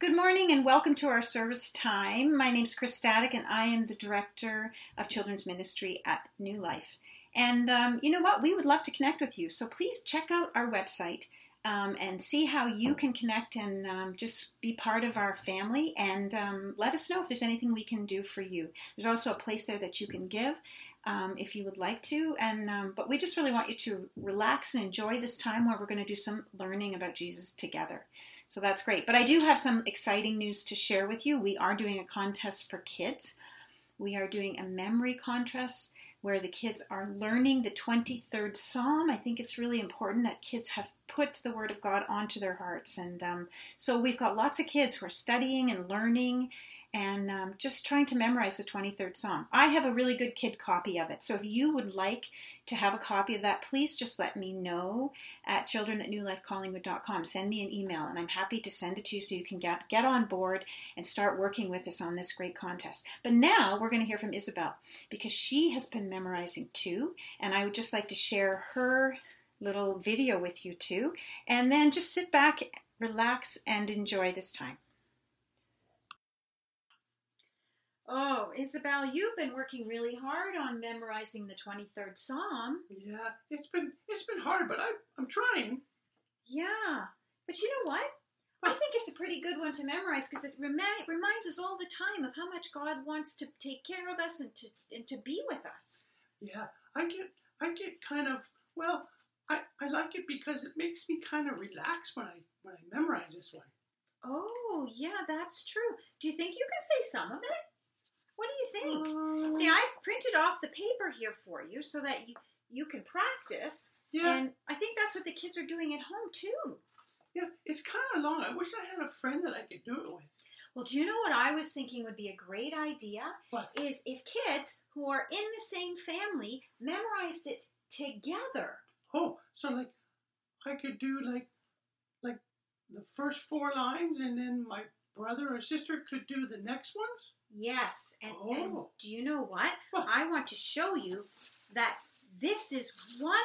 Good morning and welcome to our service time. My name is Chris Static and I am the Director of Children's Ministry at New Life. And um, you know what? We would love to connect with you. So please check out our website um, and see how you can connect and um, just be part of our family and um, let us know if there's anything we can do for you. There's also a place there that you can give um, if you would like to. And um, but we just really want you to relax and enjoy this time where we're going to do some learning about Jesus together. So that's great. But I do have some exciting news to share with you. We are doing a contest for kids. We are doing a memory contest where the kids are learning the 23rd Psalm. I think it's really important that kids have put the Word of God onto their hearts. And um, so we've got lots of kids who are studying and learning and um, just trying to memorize the 23rd Psalm. I have a really good kid copy of it. So if you would like to have a copy of that, please just let me know at children at newlifecollingwood.com. Send me an email and I'm happy to send it to you so you can get, get on board and start working with us on this great contest. But now we're going to hear from Isabel because she has been memorizing too. And I would just like to share her little video with you too. And then just sit back, relax, and enjoy this time. Isabel, you've been working really hard on memorizing the 23rd Psalm. Yeah, it's been it's been hard, but I I'm trying. Yeah. But you know what? I think it's a pretty good one to memorize because it remi- reminds us all the time of how much God wants to take care of us and to and to be with us. Yeah, I get I get kind of well, I, I like it because it makes me kind of relax when I when I memorize this one. Oh, yeah, that's true. Do you think you can say some of it? What do you think? Um, See, I've printed off the paper here for you so that you, you can practice. yeah, And I think that's what the kids are doing at home too. yeah, it's kind of long. I wish I had a friend that I could do it with. Well, do you know what I was thinking would be a great idea? What? Is if kids who are in the same family memorized it together. Oh, so like I could do like like the first four lines, and then my brother or sister could do the next ones. Yes. And, and Oh. do you know what? What? I want to show you that this is one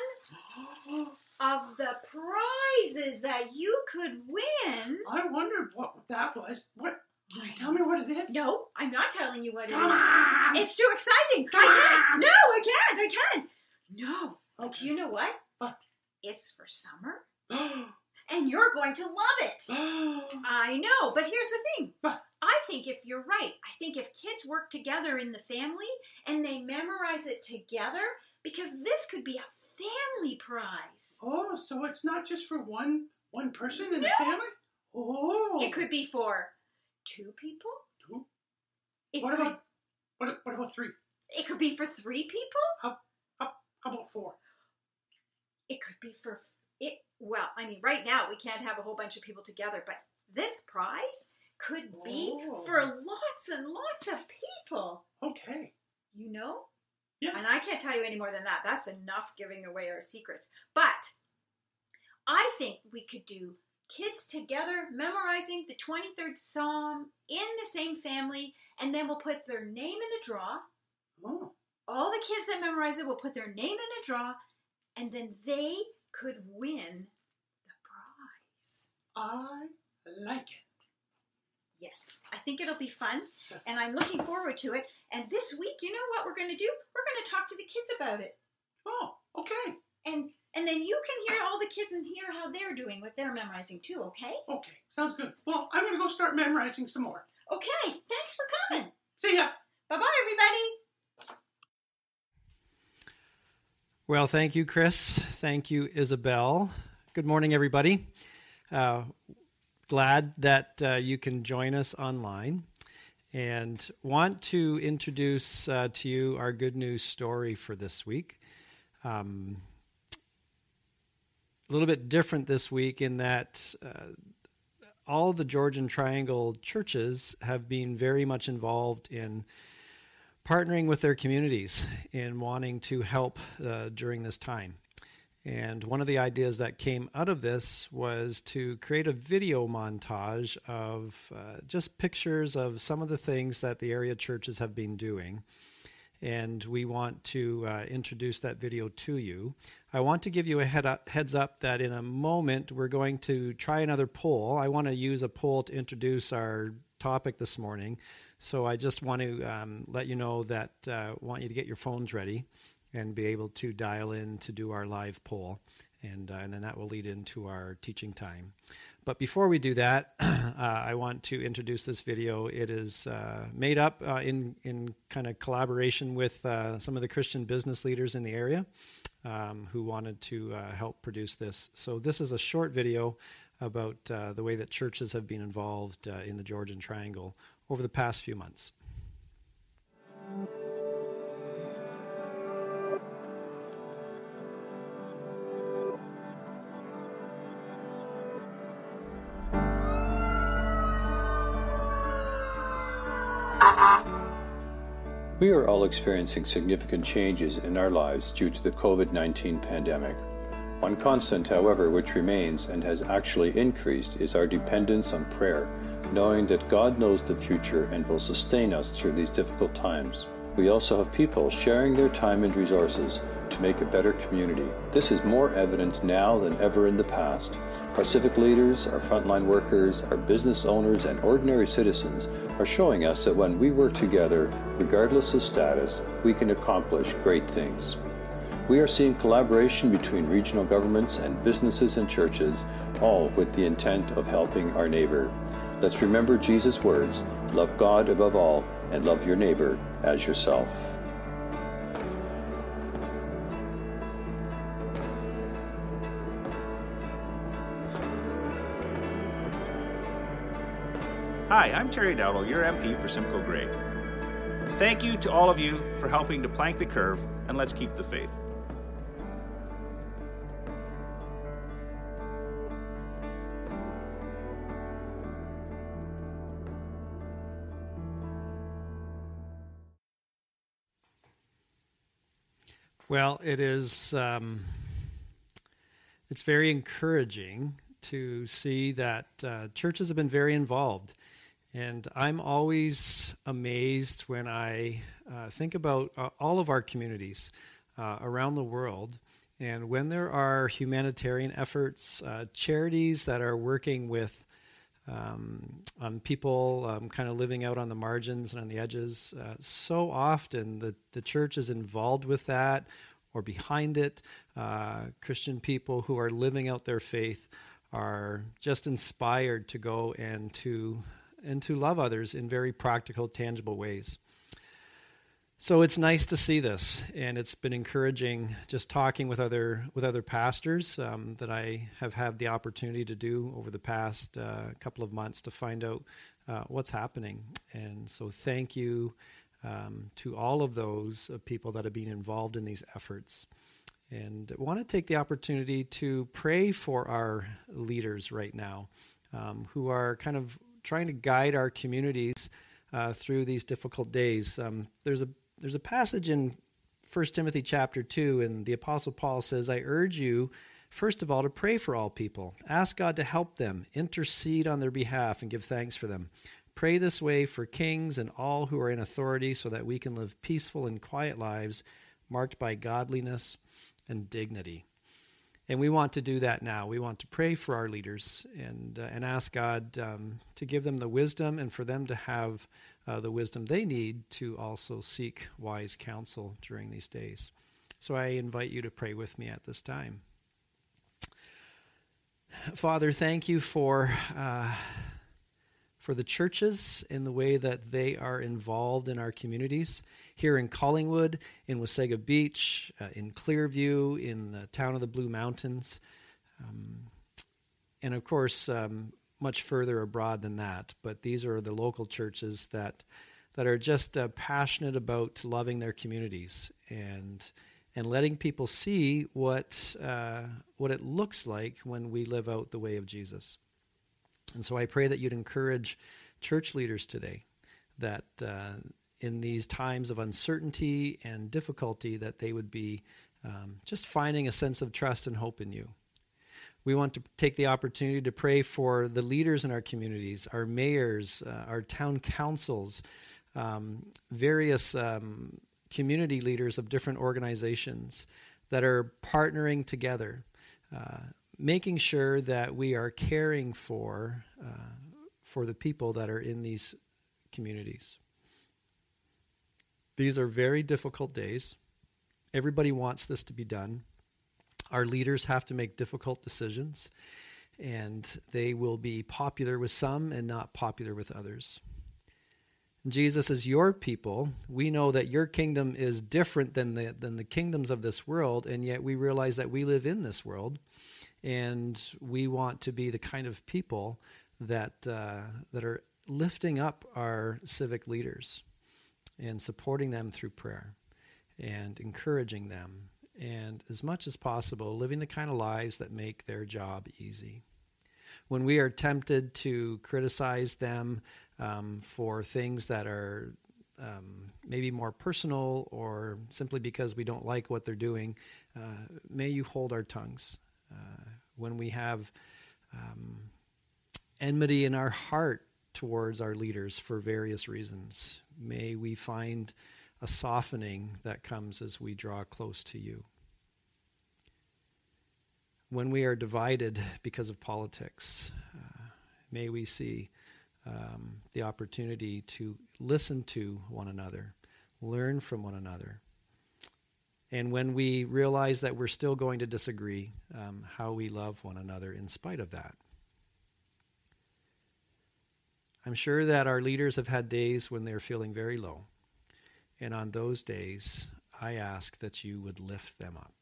of the prizes that you could win. I wondered what that was. What? Can you tell me what it is? No, I'm not telling you what it Come is. on! It's too exciting. Come I can't. No, I can't. I can't. No. But Okay. you know what? What? It's for summer, and you're going to love it. I know, but here's the thing. What? I think if you're right, I think if kids work together in the family and they memorize it together, because this could be a family prize. oh, so it's not just for one one person in the family? Oh, It could be for two people. Two? It What could, about what? What about three? it could be for three people. How How about four? It could be for it. Well, I mean, right now we can't have a whole bunch of people together, but this prize could be Oh. for lots and lots of people. Okay. You know? Yeah. And I can't tell you any more than that. That's enough giving away our secrets. But I think we could do kids together memorizing the 23rd Psalm in the same family, and then we'll put their name in a draw. Oh, All the kids that memorize it will put their name in a draw, and then they could win the prize. I like it. Yes, I think it'll be fun, and I'm looking forward to it. And this week, you know what we're going to do? We're going to talk to the kids about it. Oh, okay. and and then you can hear all the kids and hear how they're doing with their memorizing too okay Okay, sounds good. Well, I'm gonna go start memorizing some more. okay thanks for coming See ya. bye bye everybody Well, thank you, Chris. Thank you, Isabel. Good morning, everybody. Uh, glad that uh, you can join us online and want to introduce uh, to you our good news story for this week. Um, a little bit different this week in that uh, all the Georgian Triangle churches have been very much involved in partnering with their communities in wanting to help uh, during this time. And one of the ideas that came out of this was to create a video montage of uh, just pictures of some of the things that the area churches have been doing and we want to uh, introduce that video to you. I want to give you a head up, heads up that in a moment we're going to try another poll. I want to use a poll to introduce our topic this morning. So I just want to um, let you know that I uh, want you to get your phones ready and be able to dial in to do our live poll. And, uh, and then that will lead into our teaching time. But before we do that, uh, I want to introduce this video. It is uh, made up uh, in, in kind of collaboration with uh, some of the Christian business leaders in the area um, who wanted to uh, help produce this. So, this is a short video about the way that churches have been involved in the Georgian Triangle over the past few months. We are all experiencing significant changes in our lives due to the COVID 19 pandemic. One constant, however, which remains and has actually increased is our dependence on prayer, knowing that God knows the future and will sustain us through these difficult times. We also have people sharing their time and resources to make a better community. This is more evident now than ever in the past. Our civic leaders, our frontline workers, our business owners, and ordinary citizens are showing us that when we work together, regardless of status, we can accomplish great things. We are seeing collaboration between regional governments and businesses and churches, all with the intent of helping our neighbor. Let's remember Jesus' words love God above all and love your neighbor as yourself. Hi, I'm Terry Dowdall, your MP for Simcoe Grey. Thank you to all of you for helping to plank the curve, and let's keep the faith. Well, it is. Um, it's very encouraging to see that uh, churches have been very involved, and I'm always amazed when I uh, think about uh, all of our communities uh, around the world, and when there are humanitarian efforts, uh, charities that are working with um, on people um, kind of living out on the margins and on the edges. Uh, so often the, the church is involved with that or behind it. Uh, Christian people who are living out their faith are just inspired to go and to and to love others in very practical, tangible ways. So it's nice to see this, and it's been encouraging just talking with other with other pastors um, that I have had the opportunity to do over the past uh, couple of months to find out uh, what's happening. And so, thank you um, to all of those uh, people that have been involved in these efforts. And I want to take the opportunity to pray for our leaders right now, um, who are kind of trying to guide our communities uh, through these difficult days. Um, there's a there's a passage in 1 Timothy chapter 2, and the Apostle Paul says, I urge you, first of all, to pray for all people. Ask God to help them, intercede on their behalf, and give thanks for them. Pray this way for kings and all who are in authority so that we can live peaceful and quiet lives marked by godliness and dignity. And we want to do that now. We want to pray for our leaders and, uh, and ask God um, to give them the wisdom and for them to have uh, the wisdom they need to also seek wise counsel during these days. So I invite you to pray with me at this time. Father, thank you for. Uh, for the churches in the way that they are involved in our communities. Here in Collingwood, in Wasaga Beach, uh, in Clearview, in the town of the Blue Mountains, um, and of course, um, much further abroad than that. But these are the local churches that that are just uh, passionate about loving their communities and and letting people see what uh, what it looks like when we live out the way of Jesus. And so I pray that you'd encourage church leaders today that uh, in these times of uncertainty and difficulty that they would be um, just finding a sense of trust and hope in you. We want to take the opportunity to pray for the leaders in our communities, our mayors, uh, our town councils, um, various um, community leaders of different organizations that are partnering together, uh, making sure that we are caring for uh, for the people that are in these communities. These are very difficult days. Everybody wants this to be done. Our leaders have to make difficult decisions, and they will be popular with some and not popular with others. Jesus is your people. We know that your kingdom is different than the, than the kingdoms of this world, and yet we realize that we live in this world, and we want to be the kind of people that, uh, that are lifting up our civic leaders and supporting them through prayer and encouraging them, and as much as possible, living the kind of lives that make their job easy. When we are tempted to criticize them um, for things that are um, maybe more personal or simply because we don't like what they're doing, uh, may you hold our tongues. Uh, when we have um, enmity in our heart towards our leaders for various reasons, may we find a softening that comes as we draw close to you. When we are divided because of politics, uh, may we see um, the opportunity to listen to one another, learn from one another. And when we realize that we're still going to disagree, um, how we love one another in spite of that. I'm sure that our leaders have had days when they're feeling very low. And on those days, I ask that you would lift them up.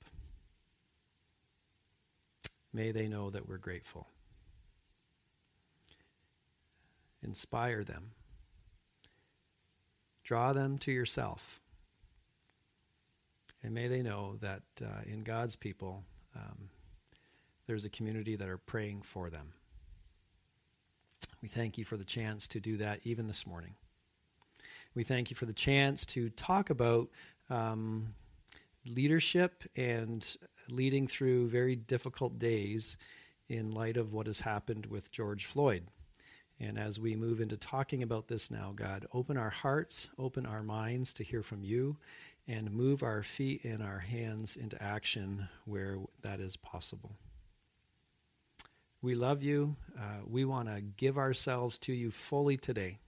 May they know that we're grateful. Inspire them. Draw them to yourself. And may they know that uh, in God's people, um, there's a community that are praying for them. We thank you for the chance to do that even this morning. We thank you for the chance to talk about um, leadership and leading through very difficult days in light of what has happened with George Floyd. And as we move into talking about this now, God, open our hearts, open our minds to hear from you, and move our feet and our hands into action where that is possible. We love you. Uh, we want to give ourselves to you fully today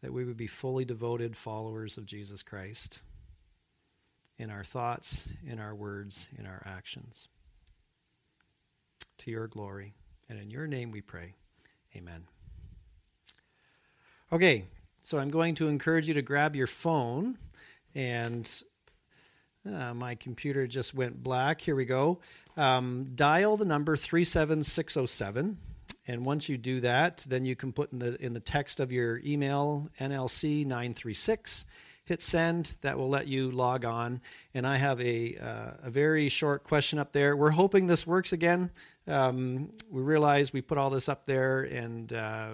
that we would be fully devoted followers of Jesus Christ in our thoughts, in our words, in our actions. To your glory. And in your name we pray. Amen. Okay, so I'm going to encourage you to grab your phone and uh, my computer just went black. Here we go. Um, dial the number 37607 and once you do that, then you can put in the in the text of your email NLC 936. Hit send. That will let you log on. And I have a uh, a very short question up there. We're hoping this works again. Um, we realize we put all this up there and uh,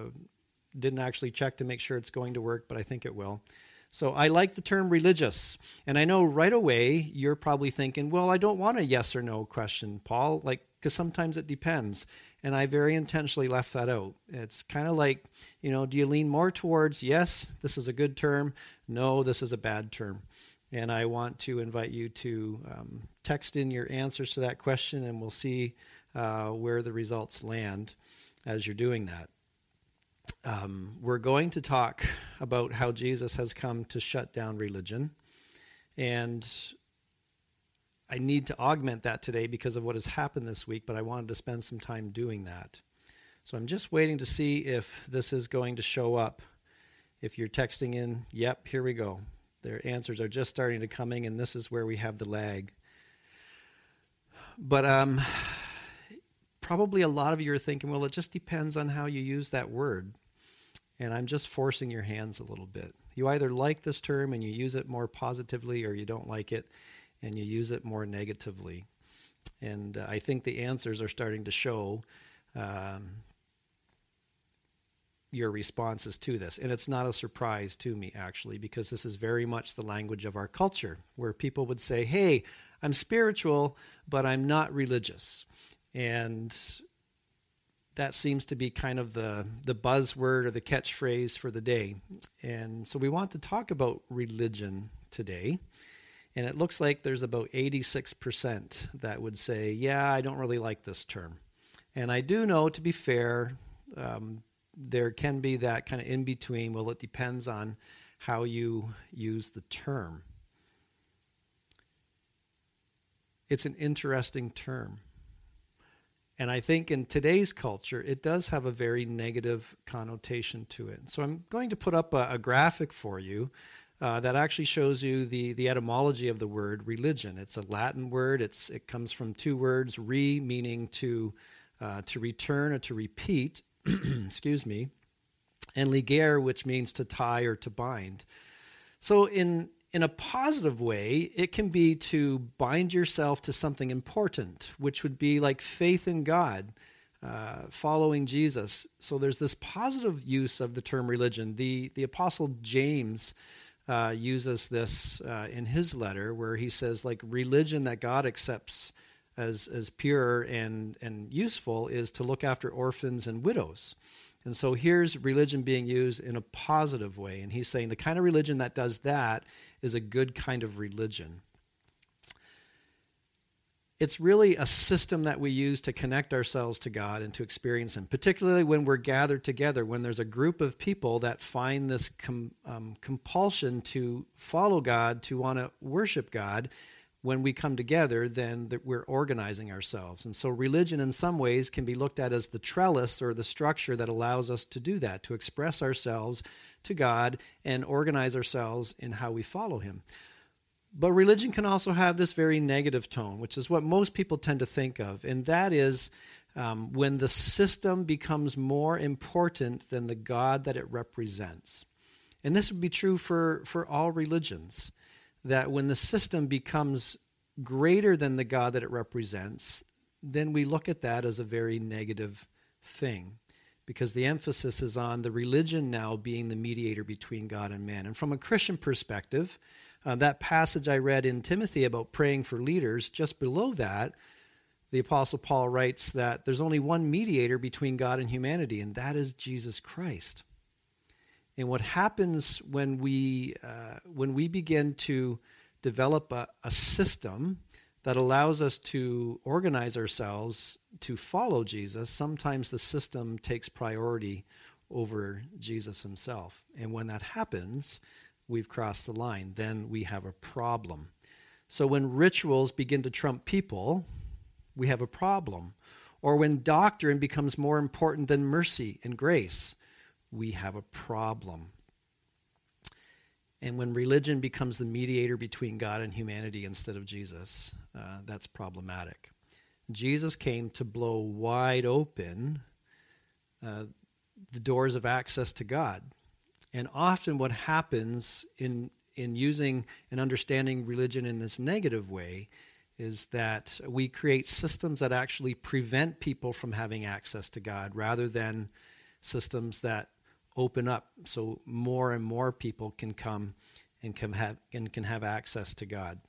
didn't actually check to make sure it's going to work, but I think it will. So I like the term religious. And I know right away you're probably thinking, well, I don't want a yes or no question, Paul, like because sometimes it depends. And I very intentionally left that out. It's kind of like, you know, do you lean more towards, yes, this is a good term, no, this is a bad term? And I want to invite you to um, text in your answers to that question, and we'll see uh, where the results land as you're doing that. Um, we're going to talk about how Jesus has come to shut down religion. And I need to augment that today because of what has happened this week, but I wanted to spend some time doing that. So I'm just waiting to see if this is going to show up. If you're texting in, yep, here we go. Their answers are just starting to coming, and this is where we have the lag. But um, probably a lot of you are thinking, well, it just depends on how you use that word. And I'm just forcing your hands a little bit. You either like this term and you use it more positively, or you don't like it and you use it more negatively. And uh, I think the answers are starting to show um, your responses to this. And it's not a surprise to me, actually, because this is very much the language of our culture, where people would say, Hey, I'm spiritual, but I'm not religious. And that seems to be kind of the, the buzzword or the catchphrase for the day. And so we want to talk about religion today. And it looks like there's about 86% that would say, yeah, I don't really like this term. And I do know, to be fair, um, there can be that kind of in between. Well, it depends on how you use the term. It's an interesting term. And I think in today's culture, it does have a very negative connotation to it. So I'm going to put up a, a graphic for you uh, that actually shows you the, the etymology of the word religion. It's a Latin word. It's, it comes from two words, re meaning to, uh, to return or to repeat, excuse me, and ligare, which means to tie or to bind. So in, in a positive way, it can be to bind yourself to something important, which would be like faith in God, uh, following Jesus. So there's this positive use of the term religion. The, the Apostle James uh, uses this uh, in his letter, where he says, like, religion that God accepts as, as pure and, and useful is to look after orphans and widows. And so here's religion being used in a positive way. And he's saying the kind of religion that does that is a good kind of religion. It's really a system that we use to connect ourselves to God and to experience Him, particularly when we're gathered together, when there's a group of people that find this com, um, compulsion to follow God, to want to worship God when we come together, then that we're organizing ourselves. And so, religion, in some ways, can be looked at as the trellis or the structure that allows us to do that, to express ourselves to God and organize ourselves in how we follow Him. But religion can also have this very negative tone, which is what most people tend to think of, and that is um, when the system becomes more important than the God that it represents. And this would be true for, for all religions that when the system becomes greater than the God that it represents, then we look at that as a very negative thing because the emphasis is on the religion now being the mediator between God and man. And from a Christian perspective, uh, that passage I read in Timothy about praying for leaders, just below that, the Apostle Paul writes that there's only one mediator between God and humanity, and that is Jesus Christ. And what happens when we, uh, when we begin to develop a, a system that allows us to organize ourselves to follow Jesus, sometimes the system takes priority over Jesus himself. And when that happens, we've crossed the line. Then we have a problem. So when rituals begin to trump people, we have a problem. Or when doctrine becomes more important than mercy and grace, we have a problem. And when religion becomes the mediator between God and humanity instead of Jesus, uh, that's problematic. Jesus came to blow wide open uh, the doors of access to God. And often, what happens in, in using and understanding religion in this negative way is that we create systems that actually prevent people from having access to God rather than systems that open up so more and more people can come and can have, and can have access to God.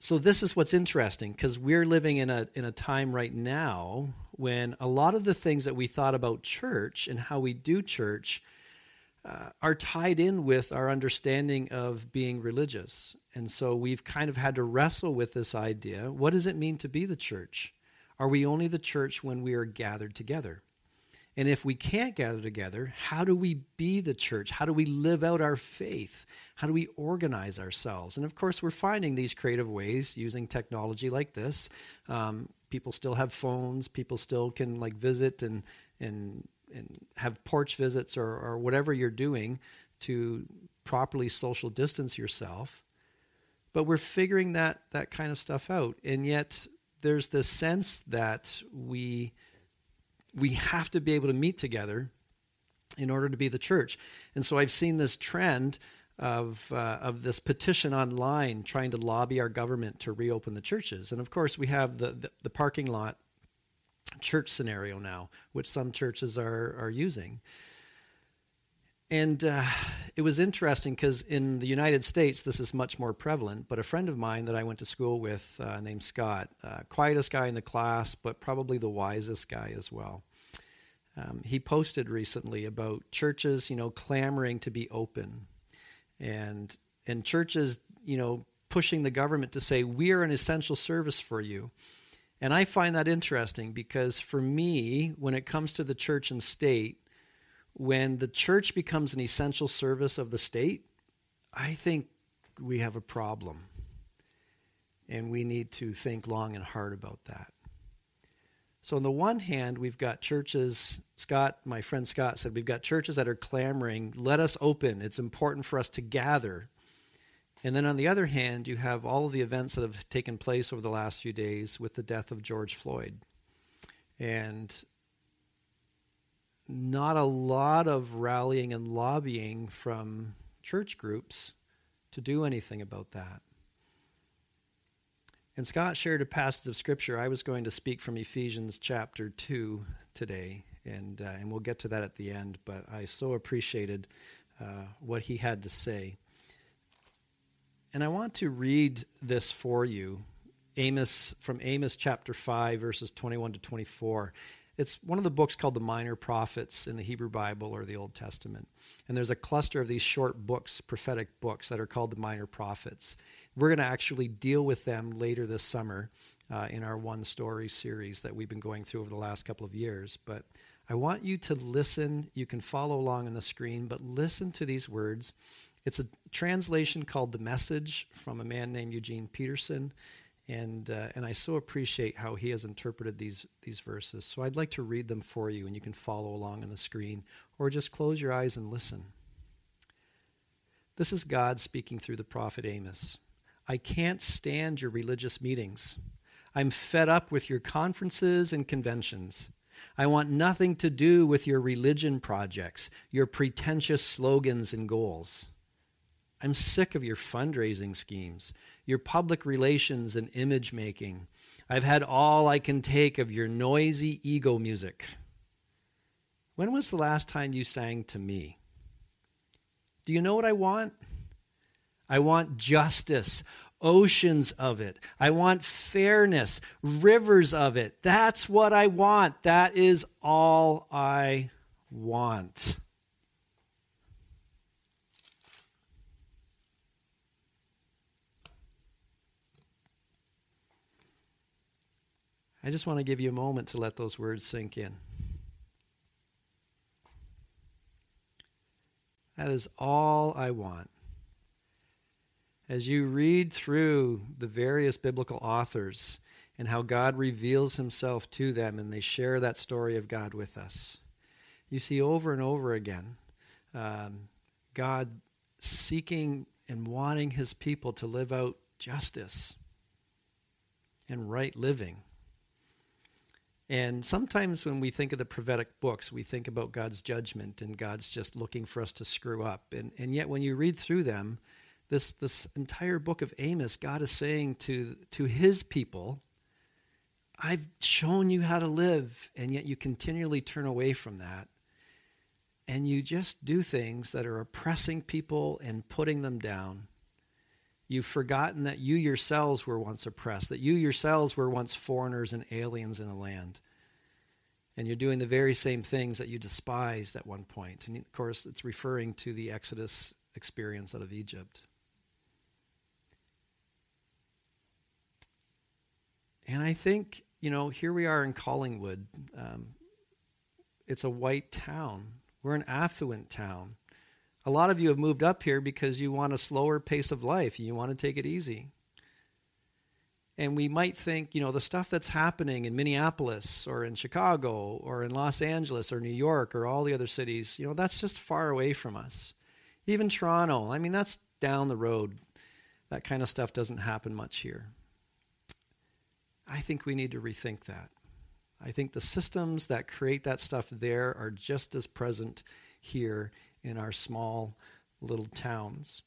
So this is what's interesting because we're living in a in a time right now when a lot of the things that we thought about church and how we do church uh, are tied in with our understanding of being religious. And so we've kind of had to wrestle with this idea. What does it mean to be the church? Are we only the church when we are gathered together? And if we can't gather together, how do we be the church? How do we live out our faith? How do we organize ourselves? And of course, we're finding these creative ways using technology like this. Um, people still have phones. People still can like visit and and and have porch visits or, or whatever you're doing to properly social distance yourself. But we're figuring that that kind of stuff out, and yet there's this sense that we we have to be able to meet together in order to be the church. And so I've seen this trend of, uh, of this petition online trying to lobby our government to reopen the churches. And of course, we have the, the, the parking lot church scenario now, which some churches are, are using. And uh, it was interesting because in the United States, this is much more prevalent. But a friend of mine that I went to school with, uh, named Scott, uh, quietest guy in the class, but probably the wisest guy as well. Um, he posted recently about churches, you know, clamoring to be open, and and churches, you know, pushing the government to say we are an essential service for you. And I find that interesting because for me, when it comes to the church and state, when the church becomes an essential service of the state, I think we have a problem. And we need to think long and hard about that. So, on the one hand, we've got churches, Scott, my friend Scott said, we've got churches that are clamoring, let us open. It's important for us to gather. And then on the other hand, you have all of the events that have taken place over the last few days with the death of George Floyd. And not a lot of rallying and lobbying from church groups to do anything about that. And Scott shared a passage of scripture. I was going to speak from Ephesians chapter 2 today, and, uh, and we'll get to that at the end, but I so appreciated uh, what he had to say. And I want to read this for you Amos from Amos chapter 5 verses 21 to 24. It's one of the books called the Minor Prophets in the Hebrew Bible or the Old Testament. And there's a cluster of these short books, prophetic books, that are called the Minor Prophets. We're going to actually deal with them later this summer uh, in our one story series that we've been going through over the last couple of years. But I want you to listen. You can follow along on the screen, but listen to these words. It's a translation called The Message from a man named Eugene Peterson. And, uh, and I so appreciate how he has interpreted these, these verses. So I'd like to read them for you, and you can follow along on the screen, or just close your eyes and listen. This is God speaking through the prophet Amos. I can't stand your religious meetings. I'm fed up with your conferences and conventions. I want nothing to do with your religion projects, your pretentious slogans and goals. I'm sick of your fundraising schemes, your public relations and image making. I've had all I can take of your noisy ego music. When was the last time you sang to me? Do you know what I want? I want justice, oceans of it. I want fairness, rivers of it. That's what I want. That is all I want. I just want to give you a moment to let those words sink in. That is all I want. As you read through the various biblical authors and how God reveals himself to them and they share that story of God with us, you see over and over again um, God seeking and wanting his people to live out justice and right living. And sometimes when we think of the prophetic books, we think about God's judgment and God's just looking for us to screw up. And, and yet, when you read through them, this, this entire book of Amos, God is saying to, to his people, I've shown you how to live, and yet you continually turn away from that. And you just do things that are oppressing people and putting them down. You've forgotten that you yourselves were once oppressed, that you yourselves were once foreigners and aliens in a land. And you're doing the very same things that you despised at one point. And of course, it's referring to the Exodus experience out of Egypt. And I think, you know, here we are in Collingwood. Um, it's a white town, we're an affluent town. A lot of you have moved up here because you want a slower pace of life. You want to take it easy. And we might think, you know, the stuff that's happening in Minneapolis or in Chicago or in Los Angeles or New York or all the other cities, you know, that's just far away from us. Even Toronto, I mean, that's down the road. That kind of stuff doesn't happen much here. I think we need to rethink that. I think the systems that create that stuff there are just as present here in our small little towns.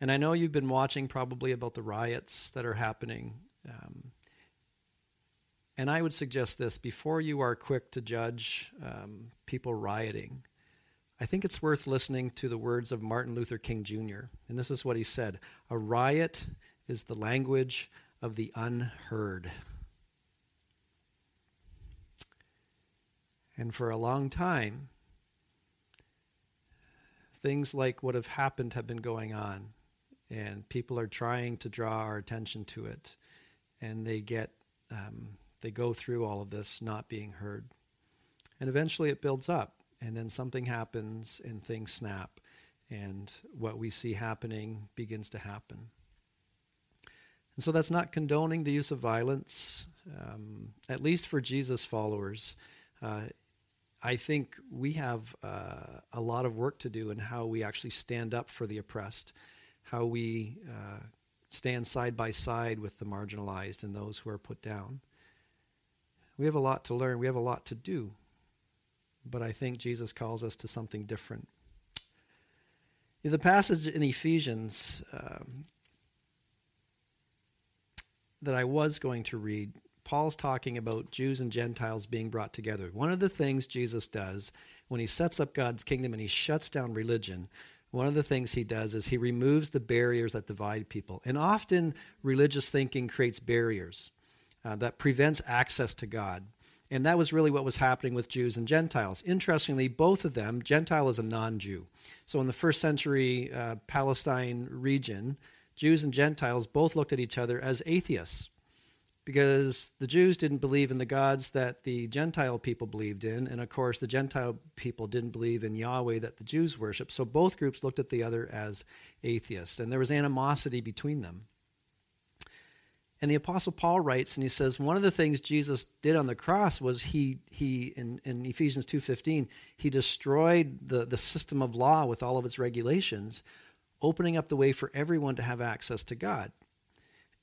And I know you've been watching probably about the riots that are happening. Um, and I would suggest this before you are quick to judge um, people rioting, I think it's worth listening to the words of Martin Luther King Jr. And this is what he said A riot is the language of the unheard. And for a long time, things like what have happened have been going on, and people are trying to draw our attention to it, and they get um, they go through all of this not being heard, and eventually it builds up, and then something happens, and things snap, and what we see happening begins to happen. And so that's not condoning the use of violence, um, at least for Jesus followers. Uh, I think we have uh, a lot of work to do in how we actually stand up for the oppressed, how we uh, stand side by side with the marginalized and those who are put down. We have a lot to learn, we have a lot to do, but I think Jesus calls us to something different. The passage in Ephesians um, that I was going to read Paul's talking about Jews and Gentiles being brought together. One of the things Jesus does when he sets up God's kingdom and he shuts down religion, one of the things he does is he removes the barriers that divide people. And often religious thinking creates barriers uh, that prevents access to God. And that was really what was happening with Jews and Gentiles. Interestingly, both of them, Gentile is a non Jew. So in the first century uh, Palestine region, Jews and Gentiles both looked at each other as atheists because the Jews didn't believe in the gods that the Gentile people believed in, and of course, the Gentile people didn't believe in Yahweh that the Jews worshiped. So both groups looked at the other as atheists, and there was animosity between them. And the Apostle Paul writes, and he says, one of the things Jesus did on the cross was he, he in, in Ephesians 2.15, he destroyed the, the system of law with all of its regulations, opening up the way for everyone to have access to God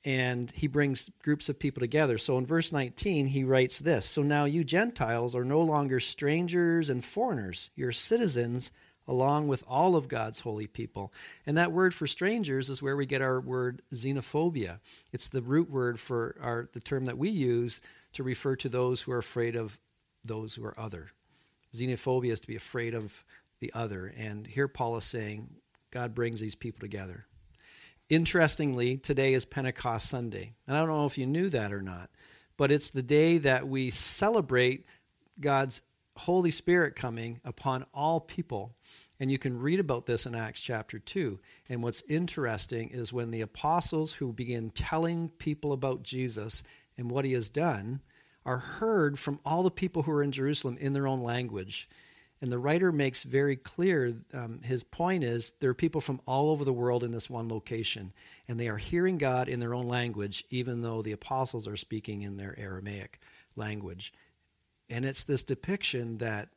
and he brings groups of people together. So in verse 19, he writes this So now you Gentiles are no longer strangers and foreigners, you're citizens along with all of God's holy people. And that word for strangers is where we get our word xenophobia. It's the root word for our, the term that we use to refer to those who are afraid of those who are other. Xenophobia is to be afraid of the other. And here Paul is saying, God brings these people together. Interestingly, today is Pentecost Sunday. And I don't know if you knew that or not, but it's the day that we celebrate God's Holy Spirit coming upon all people. And you can read about this in Acts chapter 2. And what's interesting is when the apostles who begin telling people about Jesus and what he has done are heard from all the people who are in Jerusalem in their own language. And the writer makes very clear um, his point is there are people from all over the world in this one location, and they are hearing God in their own language, even though the apostles are speaking in their Aramaic language. And it's this depiction that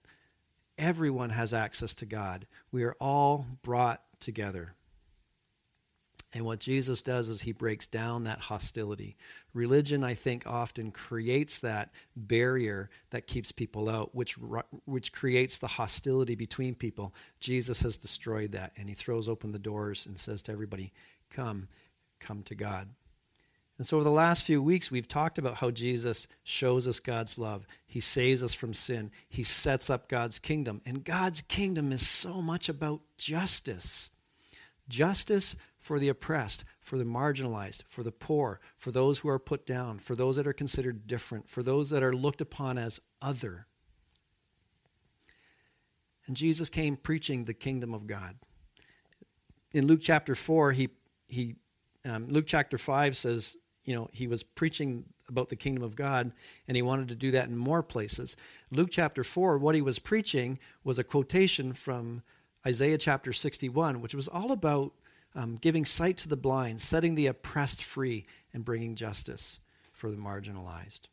everyone has access to God. We are all brought together. And what Jesus does is he breaks down that hostility. Religion, I think, often creates that barrier that keeps people out, which, which creates the hostility between people. Jesus has destroyed that, and he throws open the doors and says to everybody, Come, come to God. And so, over the last few weeks, we've talked about how Jesus shows us God's love. He saves us from sin. He sets up God's kingdom. And God's kingdom is so much about justice justice for the oppressed, for the marginalized, for the poor, for those who are put down, for those that are considered different, for those that are looked upon as other. And Jesus came preaching the kingdom of God. In Luke chapter 4, he, he, um, Luke chapter 5 says, you know, he was preaching about the kingdom of God, and he wanted to do that in more places. Luke chapter 4, what he was preaching was a quotation from Isaiah chapter 61, which was all about um, giving sight to the blind, setting the oppressed free, and bringing justice for the marginalized.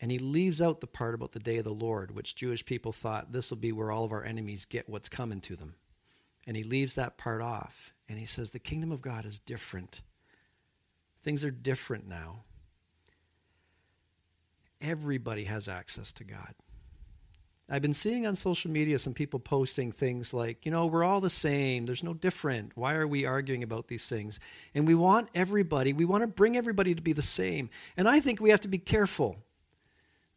And he leaves out the part about the day of the Lord, which Jewish people thought this will be where all of our enemies get what's coming to them. And he leaves that part off. And he says, The kingdom of God is different. Things are different now. Everybody has access to God. I've been seeing on social media some people posting things like, you know, we're all the same. There's no different. Why are we arguing about these things? And we want everybody, we want to bring everybody to be the same. And I think we have to be careful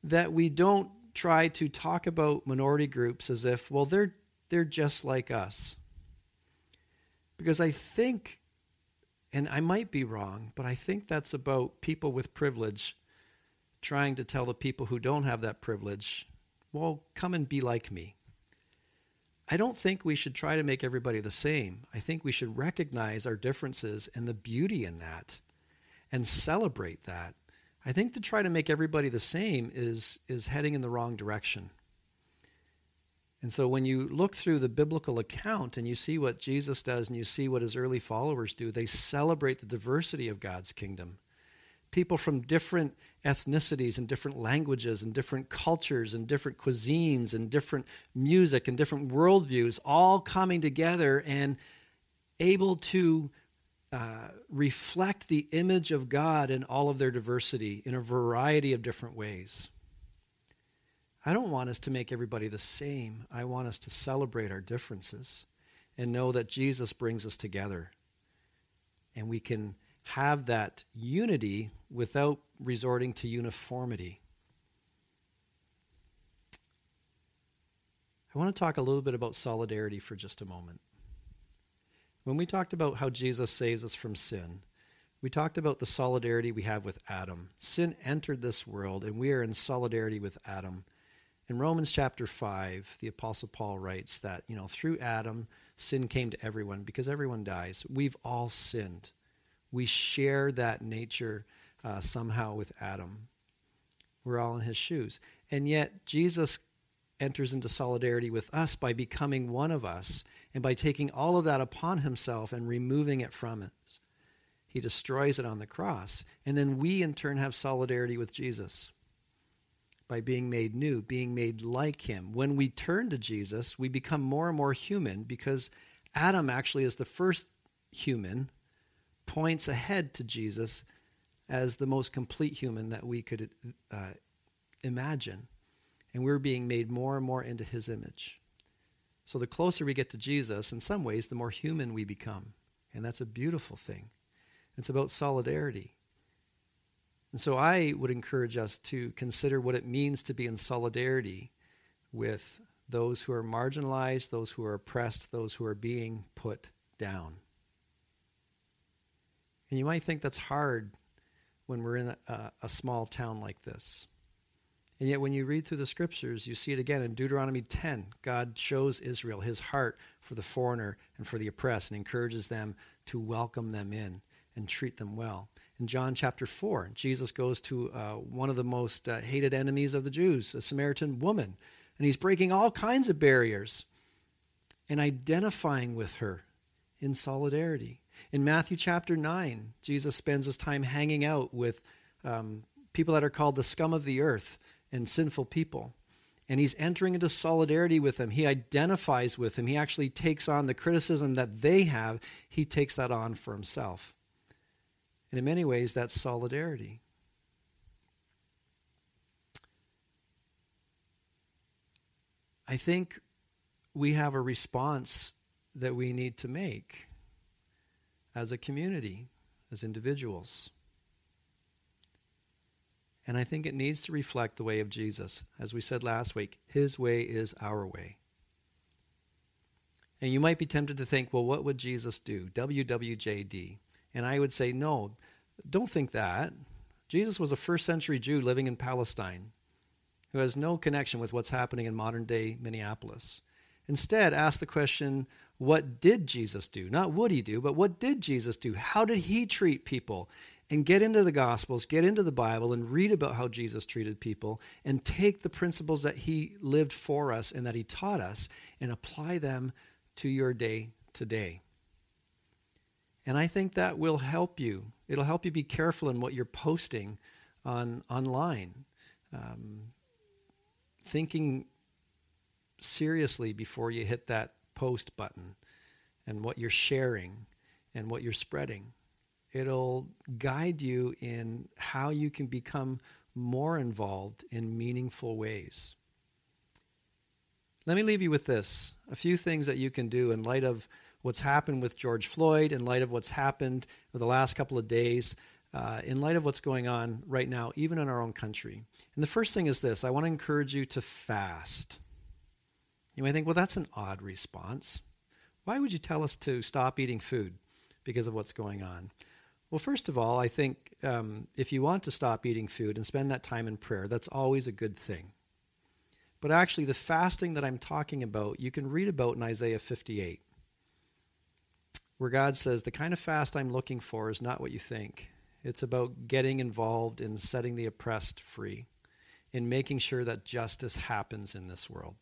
that we don't try to talk about minority groups as if, well, they're, they're just like us. Because I think, and I might be wrong, but I think that's about people with privilege trying to tell the people who don't have that privilege, well, come and be like me. I don't think we should try to make everybody the same. I think we should recognize our differences and the beauty in that and celebrate that. I think to try to make everybody the same is, is heading in the wrong direction. And so when you look through the biblical account and you see what Jesus does and you see what his early followers do, they celebrate the diversity of God's kingdom. People from different ethnicities and different languages and different cultures and different cuisines and different music and different worldviews all coming together and able to uh, reflect the image of God in all of their diversity in a variety of different ways. I don't want us to make everybody the same. I want us to celebrate our differences and know that Jesus brings us together. And we can have that unity without resorting to uniformity. I want to talk a little bit about solidarity for just a moment. When we talked about how Jesus saves us from sin, we talked about the solidarity we have with Adam. Sin entered this world, and we are in solidarity with Adam. In Romans chapter 5, the Apostle Paul writes that, you know, through Adam, sin came to everyone because everyone dies. We've all sinned. We share that nature uh, somehow with Adam. We're all in his shoes. And yet, Jesus enters into solidarity with us by becoming one of us and by taking all of that upon himself and removing it from us. He destroys it on the cross. And then we, in turn, have solidarity with Jesus by being made new, being made like him. When we turn to Jesus, we become more and more human because Adam actually is the first human, points ahead to Jesus as the most complete human that we could uh, imagine. And we're being made more and more into his image. So the closer we get to Jesus, in some ways, the more human we become. And that's a beautiful thing. It's about solidarity. And so I would encourage us to consider what it means to be in solidarity with those who are marginalized, those who are oppressed, those who are being put down. And you might think that's hard when we're in a, a, small town like this. And yet, when you read through the scriptures, you see it again in Deuteronomy 10. God shows Israel his heart for the foreigner and for the oppressed and encourages them to welcome them in and treat them well. In John chapter 4, Jesus goes to uh, one of the most uh, hated enemies of the Jews, a Samaritan woman, and he's breaking all kinds of barriers and identifying with her in solidarity. In Matthew chapter 9, Jesus spends his time hanging out with um, people that are called the scum of the earth and sinful people. And he's entering into solidarity with them. He identifies with them. He actually takes on the criticism that they have, he takes that on for himself. And in many ways, that's solidarity. I think we have a response that we need to make as a community, as individuals. And I think it needs to reflect the way of Jesus. As we said last week, his way is our way. And you might be tempted to think, well, what would Jesus do? WWJD. And I would say, no, don't think that. Jesus was a first century Jew living in Palestine who has no connection with what's happening in modern day Minneapolis. Instead, ask the question what did Jesus do? Not would he do, but what did Jesus do? How did he treat people? And get into the Gospels, get into the Bible, and read about how Jesus treated people, and take the principles that he lived for us and that he taught us and apply them to your day today. And I think that will help you. It'll help you be careful in what you're posting on online. Um, thinking seriously before you hit that post button and what you're sharing and what you're spreading. It'll guide you in how you can become more involved in meaningful ways. Let me leave you with this a few things that you can do in light of what's happened with George Floyd, in light of what's happened over the last couple of days. uh, in light of what's going on right now, even in our own country. And the first thing is this I want to encourage you to fast. You may think, well, that's an odd response. Why would you tell us to stop eating food because of what's going on? Well, first of all, I think um, if you want to stop eating food and spend that time in prayer, that's always a good thing. But actually, the fasting that I'm talking about, you can read about in Isaiah 58, where God says, The kind of fast I'm looking for is not what you think. It's about getting involved in setting the oppressed free, in making sure that justice happens in this world.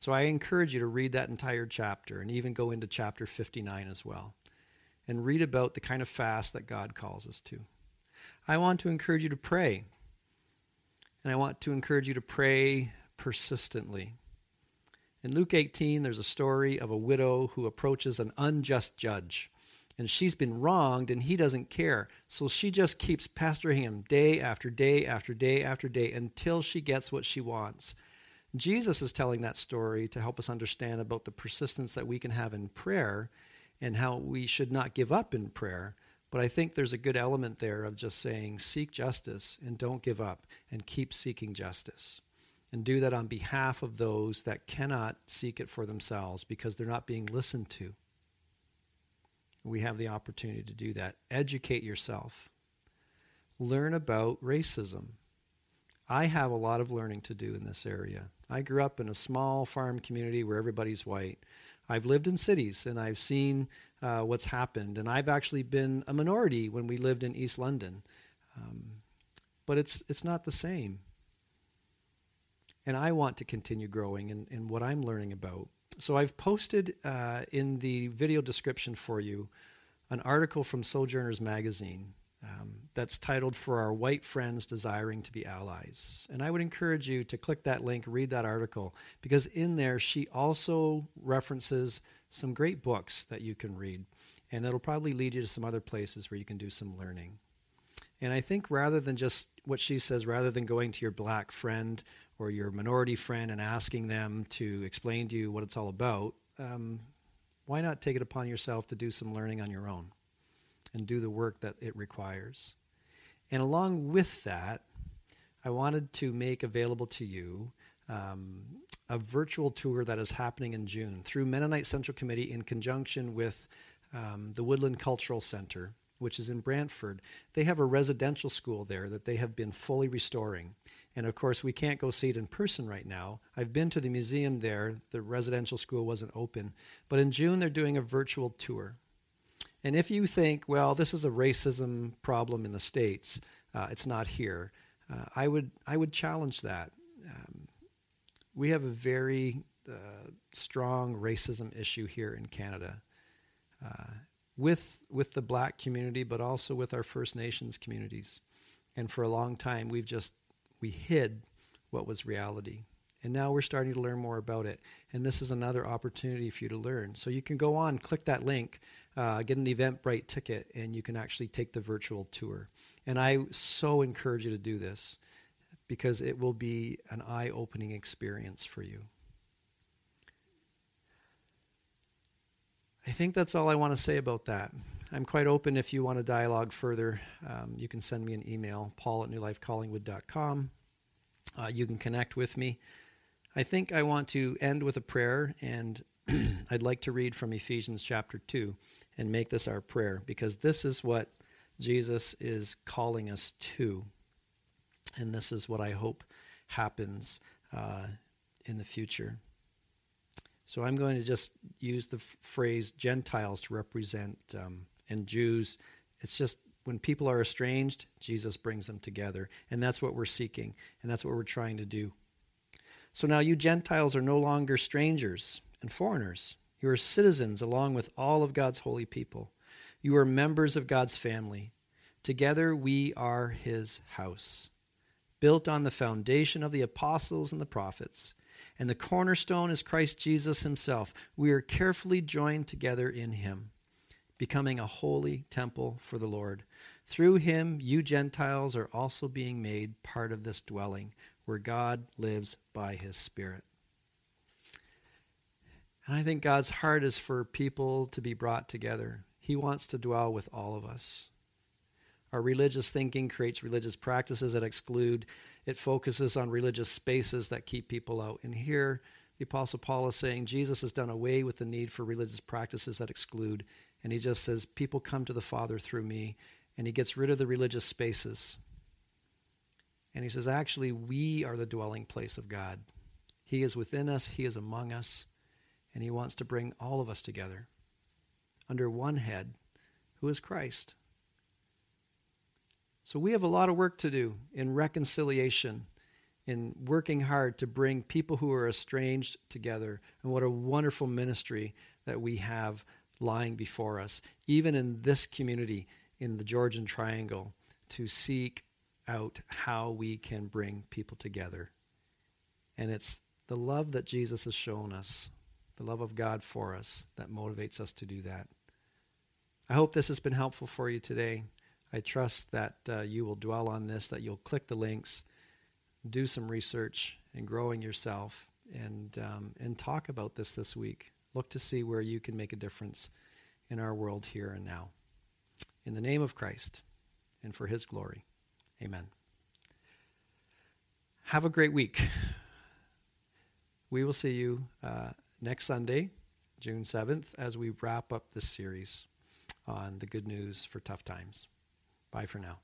So I encourage you to read that entire chapter and even go into chapter 59 as well and read about the kind of fast that God calls us to. I want to encourage you to pray. And I want to encourage you to pray persistently. In Luke 18, there's a story of a widow who approaches an unjust judge and she's been wronged and he doesn't care. So she just keeps pestering him day after day after day after day until she gets what she wants. Jesus is telling that story to help us understand about the persistence that we can have in prayer and how we should not give up in prayer. But I think there's a good element there of just saying, seek justice and don't give up and keep seeking justice. And do that on behalf of those that cannot seek it for themselves because they're not being listened to we have the opportunity to do that. Educate yourself. Learn about racism. I have a lot of learning to do in this area. I grew up in a small farm community where everybody's white. I've lived in cities and I've seen uh, what's happened, and I've actually been a minority when we lived in East London. Um, but it's, it's not the same. And I want to continue growing in, in what I'm learning about. So I've posted uh, in the video description for you an article from Sojourners Magazine um, that's titled For Our White Friends Desiring to Be Allies. And I would encourage you to click that link, read that article, because in there she also references some great books that you can read. And that'll probably lead you to some other places where you can do some learning. And I think rather than just what she says, rather than going to your black friend or your minority friend and asking them to explain to you what it's all about, um, why not take it upon yourself to do some learning on your own and do the work that it requires? And along with that, I wanted to make available to you um, a virtual tour that is happening in June through Mennonite Central Committee in conjunction with um, the Woodland Cultural Center, which is in Brantford. They have a residential school there that they have been fully restoring. And of course, we can't go see it in person right now. I've been to the museum there. The residential school wasn't open. But in June, they're doing a virtual tour. And if you think, well, this is a racism problem in the States, uh, it's not here, uh, I, would, I would challenge that. Um, we have a very uh, strong racism issue here in Canada. Uh, with, with the black community, but also with our First Nations communities. And for a long time, we've just we hid what was reality. And now we're starting to learn more about it. And this is another opportunity for you to learn. So you can go on, click that link, uh, get an Eventbrite ticket, and you can actually take the virtual tour. And I so encourage you to do this because it will be an eye opening experience for you. I think that's all I want to say about that. I'm quite open if you want to dialogue further. Um, you can send me an email, paul at newlifecollingwood.com. Uh, you can connect with me. I think I want to end with a prayer, and I'd like to read from Ephesians chapter 2 and make this our prayer because this is what Jesus is calling us to. And this is what I hope happens uh, in the future. So I'm going to just use the f- phrase Gentiles to represent um, and Jews. It's just when people are estranged, Jesus brings them together. And that's what we're seeking, and that's what we're trying to do. So now you Gentiles are no longer strangers and foreigners. You are citizens along with all of God's holy people. You are members of God's family. Together we are his house, built on the foundation of the apostles and the prophets. And the cornerstone is Christ Jesus himself. We are carefully joined together in him becoming a holy temple for the Lord. Through him, you Gentiles are also being made part of this dwelling where God lives by his Spirit. And I think God's heart is for people to be brought together. He wants to dwell with all of us. Our religious thinking creates religious practices that exclude. It focuses on religious spaces that keep people out. And here, the Apostle Paul is saying Jesus has done away with the need for religious practices that exclude. And he just says, People come to the Father through me. And he gets rid of the religious spaces. And he says, Actually, we are the dwelling place of God. He is within us, He is among us, and He wants to bring all of us together under one head, who is Christ. So we have a lot of work to do in reconciliation, in working hard to bring people who are estranged together. And what a wonderful ministry that we have lying before us, even in this community, in the Georgian Triangle, to seek out how we can bring people together. And it's the love that Jesus has shown us, the love of God for us, that motivates us to do that. I hope this has been helpful for you today. I trust that uh, you will dwell on this, that you'll click the links, do some research, and growing yourself, and um, and talk about this this week. Look to see where you can make a difference in our world here and now. In the name of Christ, and for His glory, Amen. Have a great week. We will see you uh, next Sunday, June 7th, as we wrap up this series on the good news for tough times. Bye for now.